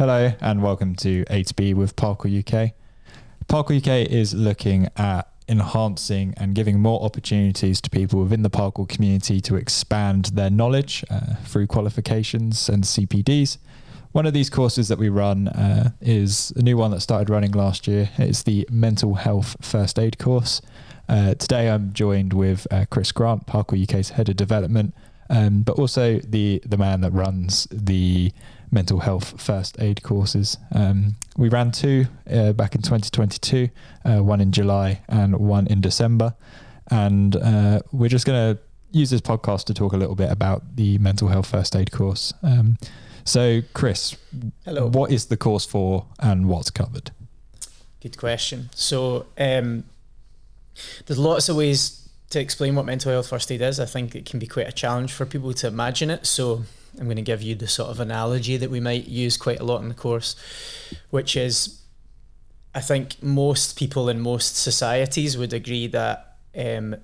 Hello and welcome to A to B with Parkour UK. Parkour UK is looking at enhancing and giving more opportunities to people within the parkour community to expand their knowledge uh, through qualifications and CPDs. One of these courses that we run uh, is a new one that started running last year. It's the Mental Health First Aid course. Uh, today I'm joined with uh, Chris Grant, Parkour UK's head of development, um, but also the the man that runs the mental health first aid courses. Um, we ran two uh, back in 2022, uh, one in July and one in December, and uh, we're just going to use this podcast to talk a little bit about the mental health first aid course. Um, so, Chris, Hello. what is the course for and what's covered? Good question. So, um, there's lots of ways to explain what mental health first aid is. I think it can be quite a challenge for people to imagine it. So, I'm going to give you the sort of analogy that we might use quite a lot in the course, which is I think most people in most societies would agree that um,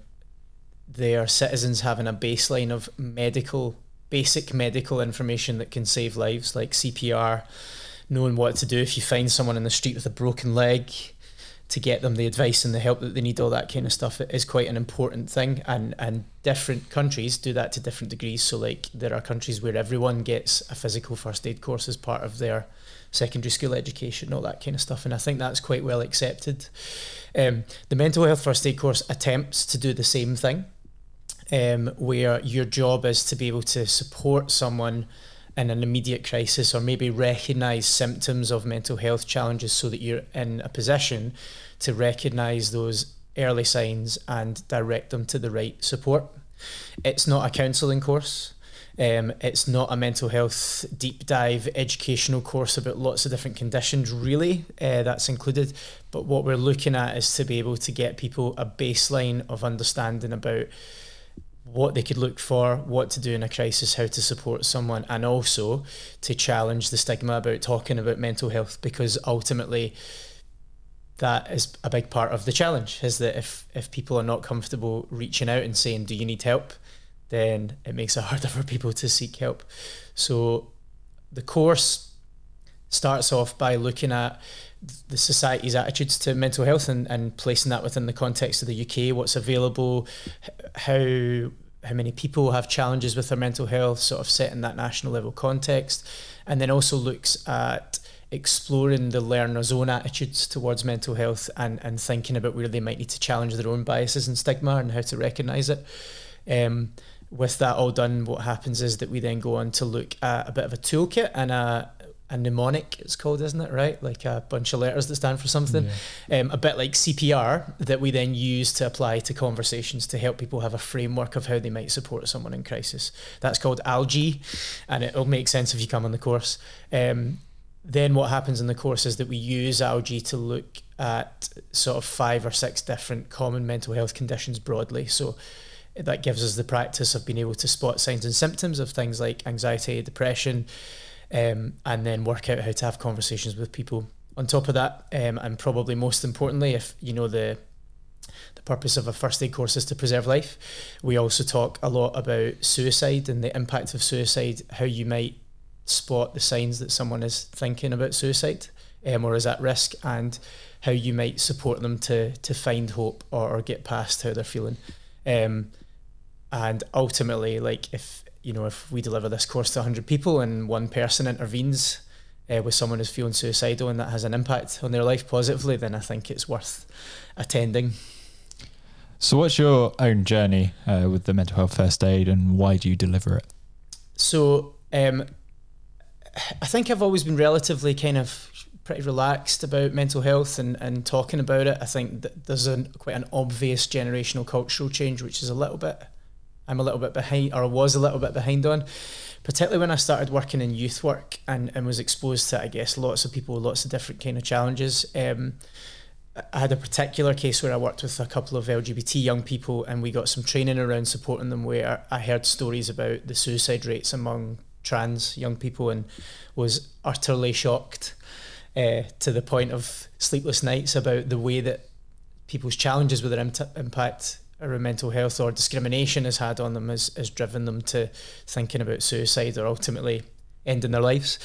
their citizens having a baseline of medical, basic medical information that can save lives, like CPR, knowing what to do if you find someone in the street with a broken leg, to get them the advice and the help that they need, all that kind of stuff is quite an important thing. And and different countries do that to different degrees. So like there are countries where everyone gets a physical first aid course as part of their secondary school education, all that kind of stuff. And I think that's quite well accepted. Um, the mental health first aid course attempts to do the same thing, um, where your job is to be able to support someone in an immediate crisis or maybe recognize symptoms of mental health challenges so that you're in a position to recognize those early signs and direct them to the right support. It's not a counselling course. Um, it's not a mental health deep dive educational course about lots of different conditions, really. Uh, that's included. But what we're looking at is to be able to get people a baseline of understanding about what they could look for, what to do in a crisis, how to support someone, and also to challenge the stigma about talking about mental health because ultimately that is a big part of the challenge is that if if people are not comfortable reaching out and saying do you need help? then it makes it harder for people to seek help. So the course starts off by looking at the society's attitudes to mental health and, and placing that within the context of the UK, what's available, how how many people have challenges with their mental health, sort of set in that national level context, and then also looks at exploring the learner's own attitudes towards mental health and, and thinking about where they might need to challenge their own biases and stigma and how to recognise it. Um, with that all done, what happens is that we then go on to look at a bit of a toolkit and a, a mnemonic it's called isn't it right? Like a bunch of letters that stand for something. Yeah. um, a bit like cpr that we then use to apply to conversations to help people have a framework of how they might support someone in crisis. That's called ALGEE and it'll make sense if you come on the course. Um, then what happens in the course is that we use ALGEE to look at sort of five or six different common mental health conditions broadly. So that gives us the practice of being able to spot signs and symptoms of things like anxiety depression um, and then work out how to have conversations with people. On top of that, um, and probably most importantly, if you know the the purpose of a first aid course is to preserve life, we also talk a lot about suicide and the impact of suicide, how you might spot the signs that someone is thinking about suicide um, or is at risk, and how you might support them to to find hope or, or get past how they're feeling. Um, and ultimately, like if you know, if we deliver this course to 100 people and one person intervenes uh, with someone who's feeling suicidal and that has an impact on their life positively, then I think it's worth attending. So, what's your own journey uh, with the mental health first aid and why do you deliver it? So, um, I think I've always been relatively kind of pretty relaxed about mental health and, and talking about it. I think that there's a, quite an obvious generational cultural change, which is a little bit I'm a little bit behind, or was a little bit behind on, particularly when I started working in youth work and, and was exposed to, I guess, lots of people, lots of different kind of challenges. Um, I had a particular case where I worked with a couple of LGBT young people, and we got some training around supporting them. Where I heard stories about the suicide rates among trans young people, and was utterly shocked uh, to the point of sleepless nights about the way that people's challenges with their impact mental health or discrimination has had on them has, has driven them to thinking about suicide or ultimately ending their lives.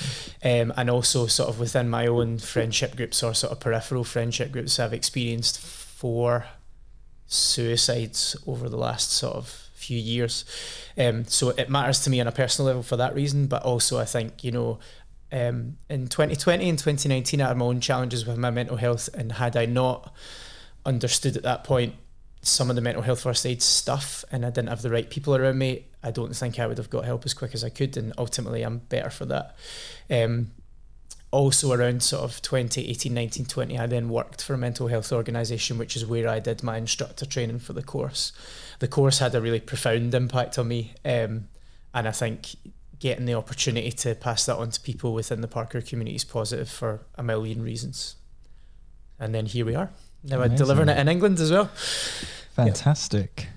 Um, and also, sort of within my own friendship groups or sort of peripheral friendship groups, I've experienced four suicides over the last sort of few years. Um, so it matters to me on a personal level for that reason, but also I think, you know, um, in 2020 and 2019, I had my own challenges with my mental health, and had I not understood at that point some of the mental health first aid stuff and I didn't have the right people around me, I don't think I would have got help as quick as I could. And ultimately, I'm better for that. Um, also, around sort of 2018, 19, 20, I then worked for a mental health organisation, which is where I did my instructor training for the course. The course had a really profound impact on me. Um, and I think getting the opportunity to pass that on to people within the parkour community is positive for a million reasons. And then here we are. Now we're delivering it in England as well. Fantastic.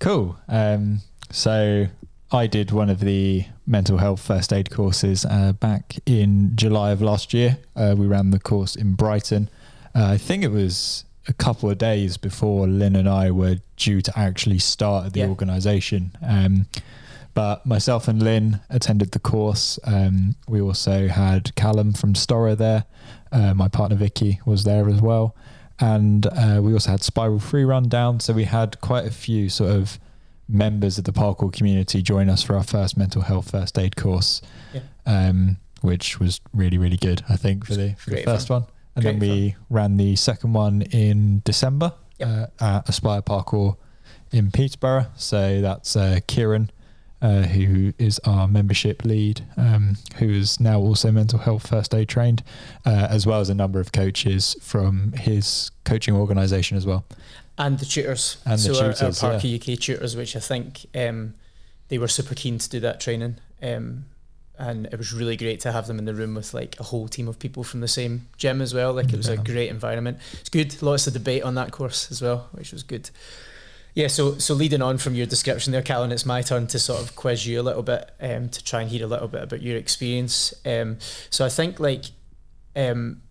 Cool. Um, so I did one of the mental health first aid courses uh, back in July of last year. Uh, we ran the course in Brighton. Uh, I think it was a couple of days before Lynn and I were due to actually start at the yeah. organisation. Um, but myself and Lynn attended the course. Um, we also had Callum from Storror there. Uh, my partner Vicky was there as well and uh, we also had Spiral Free Run down. So we had quite a few sort of members of the parkour community join us for our first mental health first aid course, yeah. um, which was really really good. I think for the for the first fun. one, and Great then we fun. ran the second one in December yep. uh, at Aspire Parkour in Peterborough. So that's uh, Kieran uh, who is our membership lead, um, who is now also mental health first aid trained, uh, as well as a number of coaches from his coaching organisation as well. And the tutors. And so the tutors, our, our Parkour yeah. UK tutors, which I think um, they were super keen to do that training. Um, and it was really great to have them in the room with like a whole team of people from the same gym as well. Like it was yeah. a great environment. It's good. Lots of debate on that course as well, which was good. Yeah, so so leading on from your description there, Callun, it's my turn to sort of quiz you a little bit um, to try and hear a little bit about your experience. Um, so I think like um,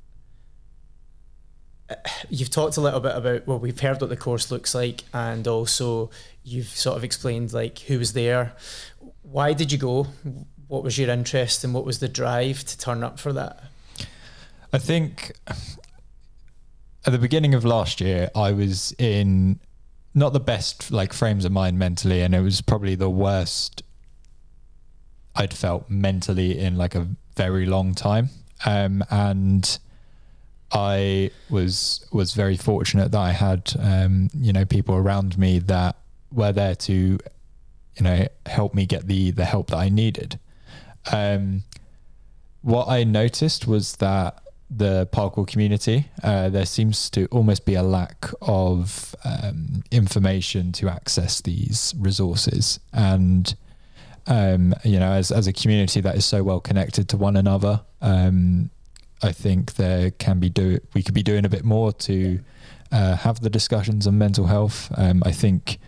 you've talked a little bit about well, we've heard what the course looks like, and also you've sort of explained like who was there, why did you go, what was your interest, and what was the drive to turn up for that. I think at the beginning of last year, I was in not the best like frames of mind mentally, and it was probably the worst I'd felt mentally in like a very long time. Um, and I was was very fortunate that I had um, you know people around me that were there to you know help me get the the help that I needed. Um, what I noticed was that the parkour community, uh, there seems to almost be a lack of um, information to access these resources. And, um, you know, as, as a community that is so well connected to one another, um, I think there can be do we could be doing a bit more to uh, have the discussions on mental health. Um, I think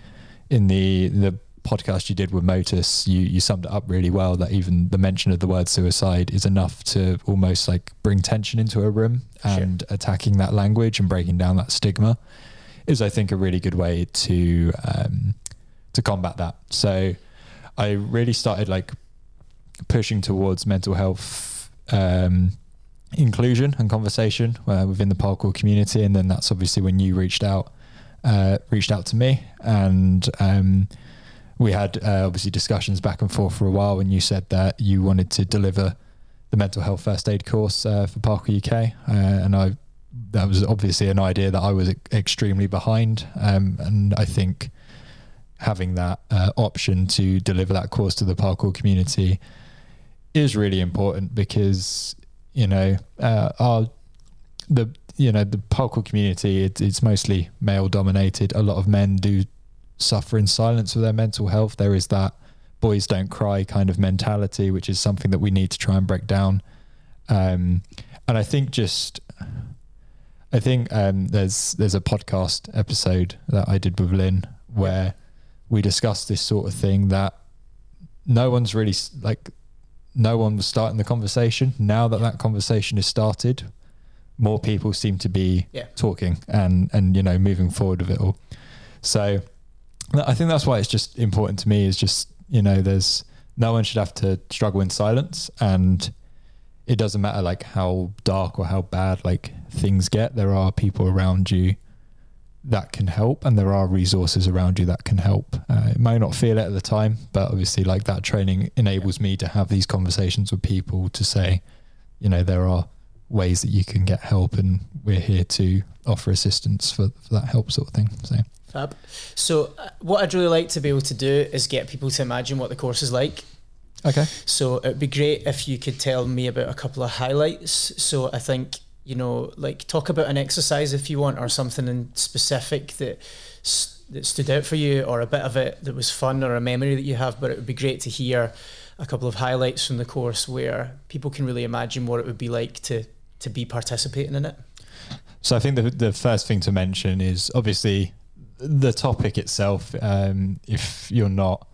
in the the podcast you did with Motus, you you summed it up really well. That even the mention of the word suicide is enough to almost like bring tension into a room, and sure. attacking that language and breaking down that stigma is, I think, a really good way to um, to combat that. So, I really started like pushing towards mental health. Um, inclusion and conversation uh, within the parkour community and then that's obviously when you reached out uh, reached out to me and um, we had uh, obviously discussions back and forth for a while when you said that you wanted to deliver the mental health first aid course uh, for Parkour UK, uh, and I that was obviously an idea that I was extremely behind, um, and I think having that uh, option to deliver that course to the parkour community is really important because you know uh, our the you know the parkour community it, it's mostly male dominated. A lot of men do suffer in silence with their mental health. There is that boys don't cry kind of mentality, which is something that we need to try and break down. Um, and I think just, I think um, there's there's a podcast episode that I did with Lynn where we discussed this sort of thing that no one's really like no one was starting the conversation. Now that that conversation is started, more people seem to be yeah. talking and and you know moving forward with it all. So I think that's why it's just important to me is just you know there's no one should have to struggle in silence and it doesn't matter like how dark or how bad like things get there are people around you that can help and there are resources around you that can help. Uh, it might not feel it at the time but obviously like that training enables me to have these conversations with people to say you know there are ways that you can get help and we're here to offer assistance for, for that help sort of thing so Fab. So, uh, what I'd really like to be able to do is get people to imagine what the course is like. okay So, it'd be great if you could tell me about a couple of highlights. So, I think, you know, like talk about an exercise if you want, or something in specific that, s- that stood out for you, or a bit of it that was fun, or a memory that you have. But it would be great to hear a couple of highlights from the course where people can really imagine what it would be like to, to be participating in it. So I think the the first thing to mention is obviously the topic itself. Um, if you're not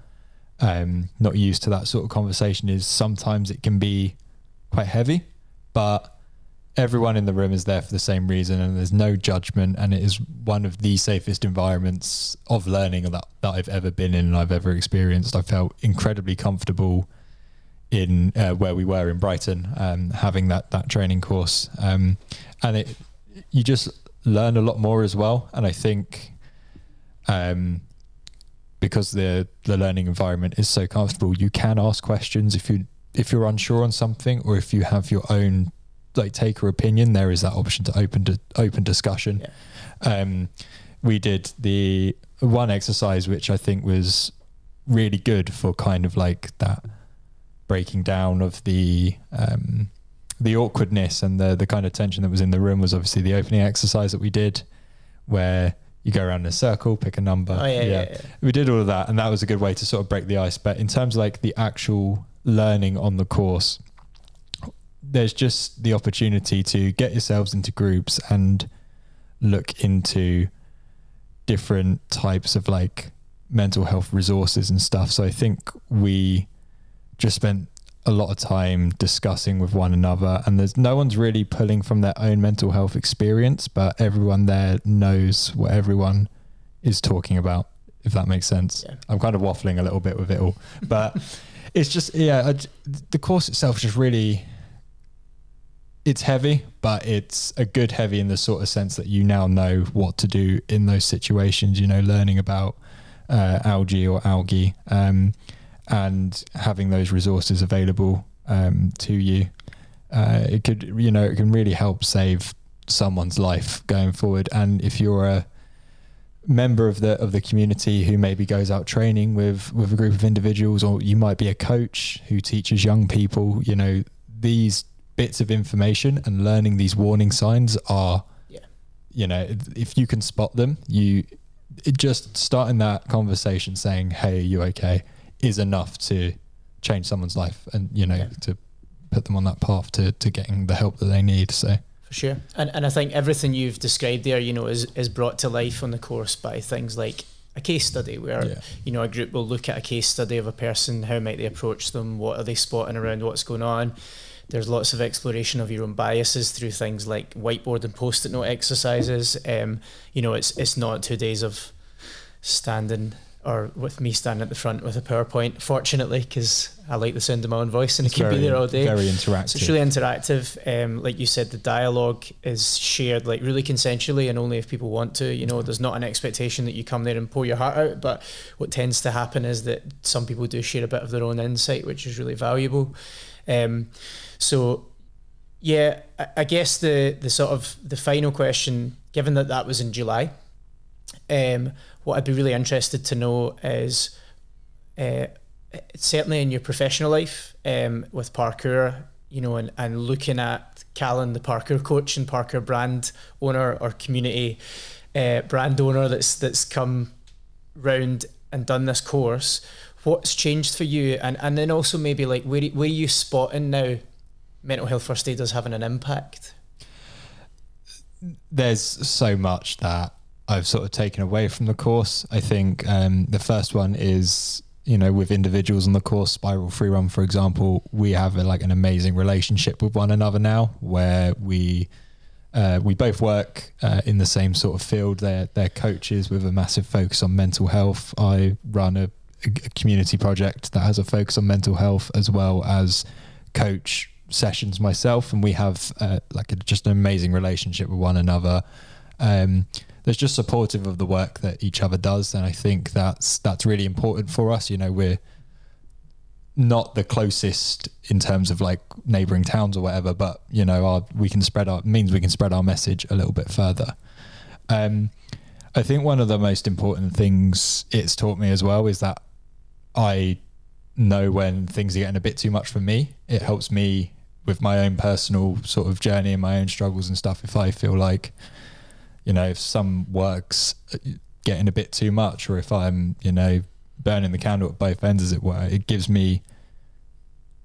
um, not used to that sort of conversation, is sometimes it can be quite heavy, but everyone in the room is there for the same reason, and there's no judgment, and it is one of the safest environments of learning that that I've ever been in and I've ever experienced. I felt incredibly comfortable in uh, where we were in Brighton, um, having that that training course, um, and it you just learn a lot more as well. And I think um, because the the learning environment is so comfortable, you can ask questions if you if you're unsure on something or if you have your own like take or opinion. There is that option to open to open discussion. Um, we did the one exercise which I think was really good for kind of like that breaking down of the um, the awkwardness and the the kind of tension that was in the room was obviously the opening exercise that we did, where you go around in a circle, pick a number. Oh, yeah, yeah, yeah. We did all of that, and that was a good way to sort of break the ice. But in terms of like the actual learning on the course, there's just the opportunity to get yourselves into groups and look into different types of like mental health resources and stuff. So I think we just spent a lot of time discussing with one another and there's no one's really pulling from their own mental health experience, but everyone there knows what everyone is talking about, if that makes sense. Yeah. I'm kind of waffling a little bit with it all, but it's just, yeah, I the course itself is just really, it's heavy, but it's a good heavy in the sort of sense that you now know what to do in those situations, you know, learning about uh, ALGEE or ALGEE um, and having those resources available um, to you. Uh, it could, you know, it can really help save someone's life going forward. And if you're a member of the of the community who maybe goes out training with with a group of individuals, or you might be a coach who teaches young people, you know, these bits of information and learning these warning signs are, Yeah. you know, if you can spot them, you it just starting that conversation saying, "Hey, are you okay?" Is enough to change someone's life, and you know, Yeah. to put them on that path to to getting the help that they need. So For sure. And and I think everything you've described there, you know, is, is brought to life on the course by things like a case study where, Yeah. you know, a group will look at a case study of a person, how might they approach them, what are they spotting around what's going on. There's lots of exploration of your own biases through things like whiteboard and post-it note exercises. Um, you know, it's it's not two days of standing or with me standing at the front with a PowerPoint, fortunately, because I like the sound of my own voice and it's it can be there all day. Very interactive. So it's really interactive. Um, like you said, the dialogue is shared like really consensually and only if people want to. You know, there's not an expectation that you come there and pour your heart out. But what tends to happen is that some people do share a bit of their own insight, which is really valuable. Um, so yeah, I, I guess the the sort of the final question, given that that was in July, um, what I'd be really interested to know is. Uh, certainly in your professional life um, with parkour, you know, and, and looking at Callun, the parkour coach and parkour brand owner or community uh, brand owner that's that's come round and done this course, what's changed for you? And and then also maybe like where where are you spotting now mental health first aiders having an impact? there's so much that I've sort of taken away from the course. I think um, the first one is you know with individuals on the course, Spiral Free Run, for example, we have a, like an amazing relationship with one another now, where we. Uh, we both work uh, in the same sort of field. They're they're coaches with a massive focus on mental health. I run a, a, community project that has a focus on mental health as well as coach sessions myself, and we have uh, like a, just an amazing relationship with one another. Um, there's just supportive of the work that each other does, and I think that's that's really important for us. You know, we're not the closest in terms of like neighboring towns or whatever, but you know, our, we can spread our means we can spread our message a little bit further. Um, I think one of the most important things it's taught me as well is that I know when things are getting a bit too much for me. It helps me with my own personal sort of journey and my own struggles and stuff. If I feel like, you know, if some work's uh, getting a bit too much, or if I'm, you know, burning the candle at both ends, as it were, it gives me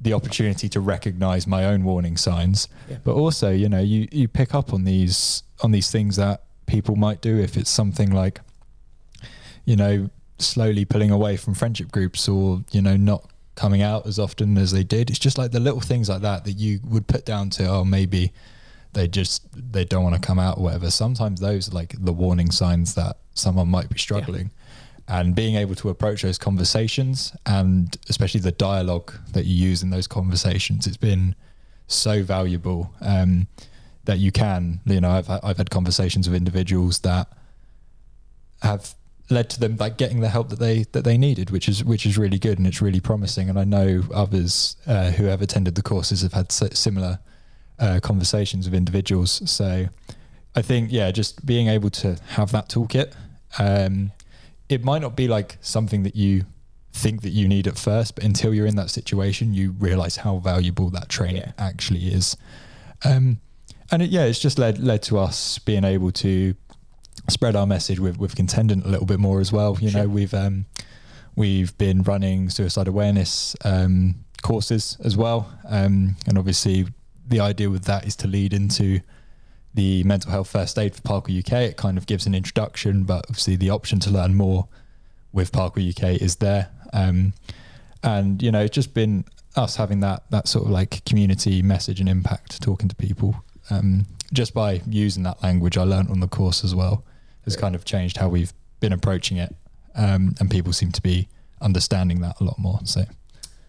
the opportunity to recognize my own warning signs. Yeah. But also, you know, you you pick up on these on these things that people might do if it's something like, you know, slowly pulling away from friendship groups or you know not coming out as often as they did. It's just like the little things like that that you would put down to oh maybe they just they don't want to come out or whatever. Sometimes those are like the warning signs that someone might be struggling. Yeah. And being able to approach those conversations and especially the dialogue that you use in those conversations, it's been so valuable um, that you can, you know, I've, I've had conversations with individuals that have led to them like getting the help that they that they needed, which is which is really good and it's really promising. And I know others uh, who have attended the courses have had similar uh, conversations with individuals. So I think yeah, just being able to have that toolkit. Um, it might not be like something that you think that you need at first, but until you're in that situation, you realize how valuable that training yeah. actually is. Um, and it, yeah, it's just led led to us being able to spread our message with with contendant a little bit more as well. You sure. know, we've um, we've been running suicide awareness um, courses as well, um, and obviously the idea with that is to lead into the mental health first aid for Parkour UK. It kind of gives an introduction, but obviously the option to learn more with Parkour UK is there. Um, and you know, it's just been us having that that sort of like community message and impact, talking to people. Um, just by using that language I learned on the course as well has kind of changed how we've been approaching it, um, and people seem to be understanding that a lot more. So.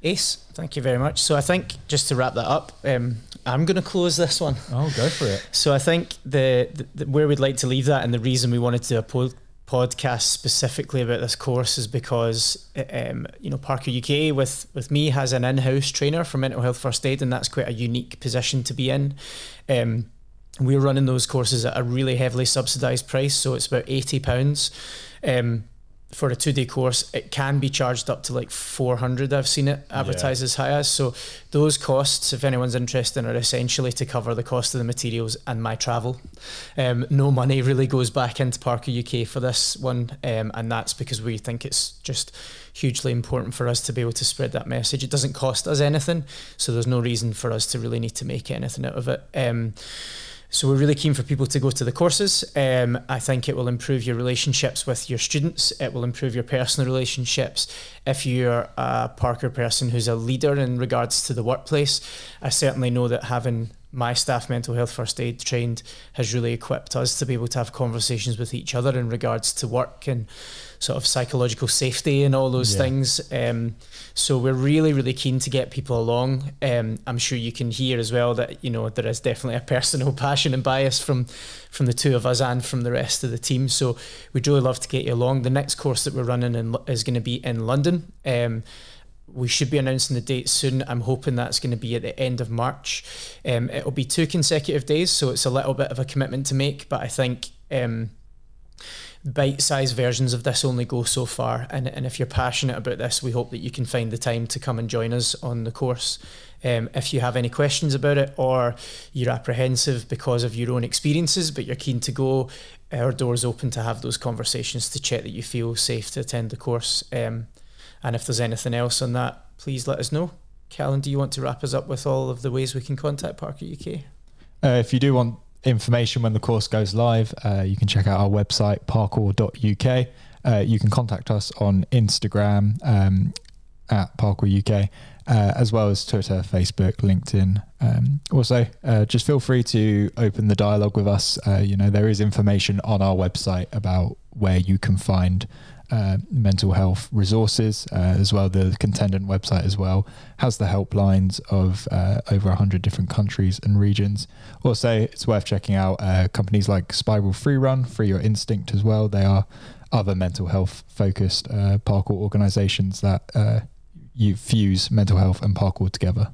Ace, thank you very much. So I think just to wrap that up, um, I'm going to close this one. Oh, go for it. So I think the, the, the, where we'd like to leave that, and the reason we wanted to do a po- podcast specifically about this course is because um, you know Parkour UK with with me has an in-house trainer for mental health first aid, and that's quite a unique position to be in. Um, we're running those courses at a really heavily subsidised price, so it's about eighty pounds. Um, for a two day course, it can be charged up to like 400. I've seen it advertised yeah. as high as. So, those costs, if anyone's interested, are essentially to cover the cost of the materials and my travel. Um, no money really goes back into Parkour UK for this one, um, and that's because we think it's just hugely important for us to be able to spread that message. It doesn't cost us anything, so there's no reason for us to really need to make anything out of it. Um, so we're really keen for people to go to the courses. Um, I think it will improve your relationships with your students. It will improve your personal relationships. If you're a parkour person who's a leader in regards to the workplace, I certainly know that having my staff mental health first aid trained has really equipped us to be able to have conversations with each other in regards to work and sort of psychological safety and all those yeah. things. Um, so we're really, really keen to get people along. Um, I'm sure you can hear as well that you know there is definitely a personal passion and bias from from the two of us and from the rest of the team. So we'd really love to get you along. The next course that we're running in, is going to be in London. Um, we should be announcing the date soon. I'm hoping that's going to be at the end of March. Um, it'll be two consecutive days, so it's a little bit of a commitment to make, but I think um, bite-sized versions of this only go so far. And, and if you're passionate about this, we hope that you can find the time to come and join us on the course. Um, if you have any questions about it or you're apprehensive because of your own experiences, but you're keen to go, our door's open to have those conversations to check that you feel safe to attend the course. Um, and if there's anything else on that, please let us know. Callun, do you want to wrap us up with all of the ways we can contact Parkour UK? Uh, if you do want information when the course goes live, uh, you can check out our website, parkour.uk. Uh, you can contact us on Instagram um, at Parkour UK, uh, as well as Twitter, Facebook, LinkedIn. Um, also, uh, just feel free to open the dialogue with us. Uh, you know, there is information on our website about where you can find uh, mental health resources uh, as well. The contendant website as well has the helplines of uh, over 100 different countries and regions. Also, it's worth checking out uh, companies like Spiral Free Run, Free Your Instinct as well. They are other mental health focused uh, parkour organizations that uh, you fuse mental health and parkour together.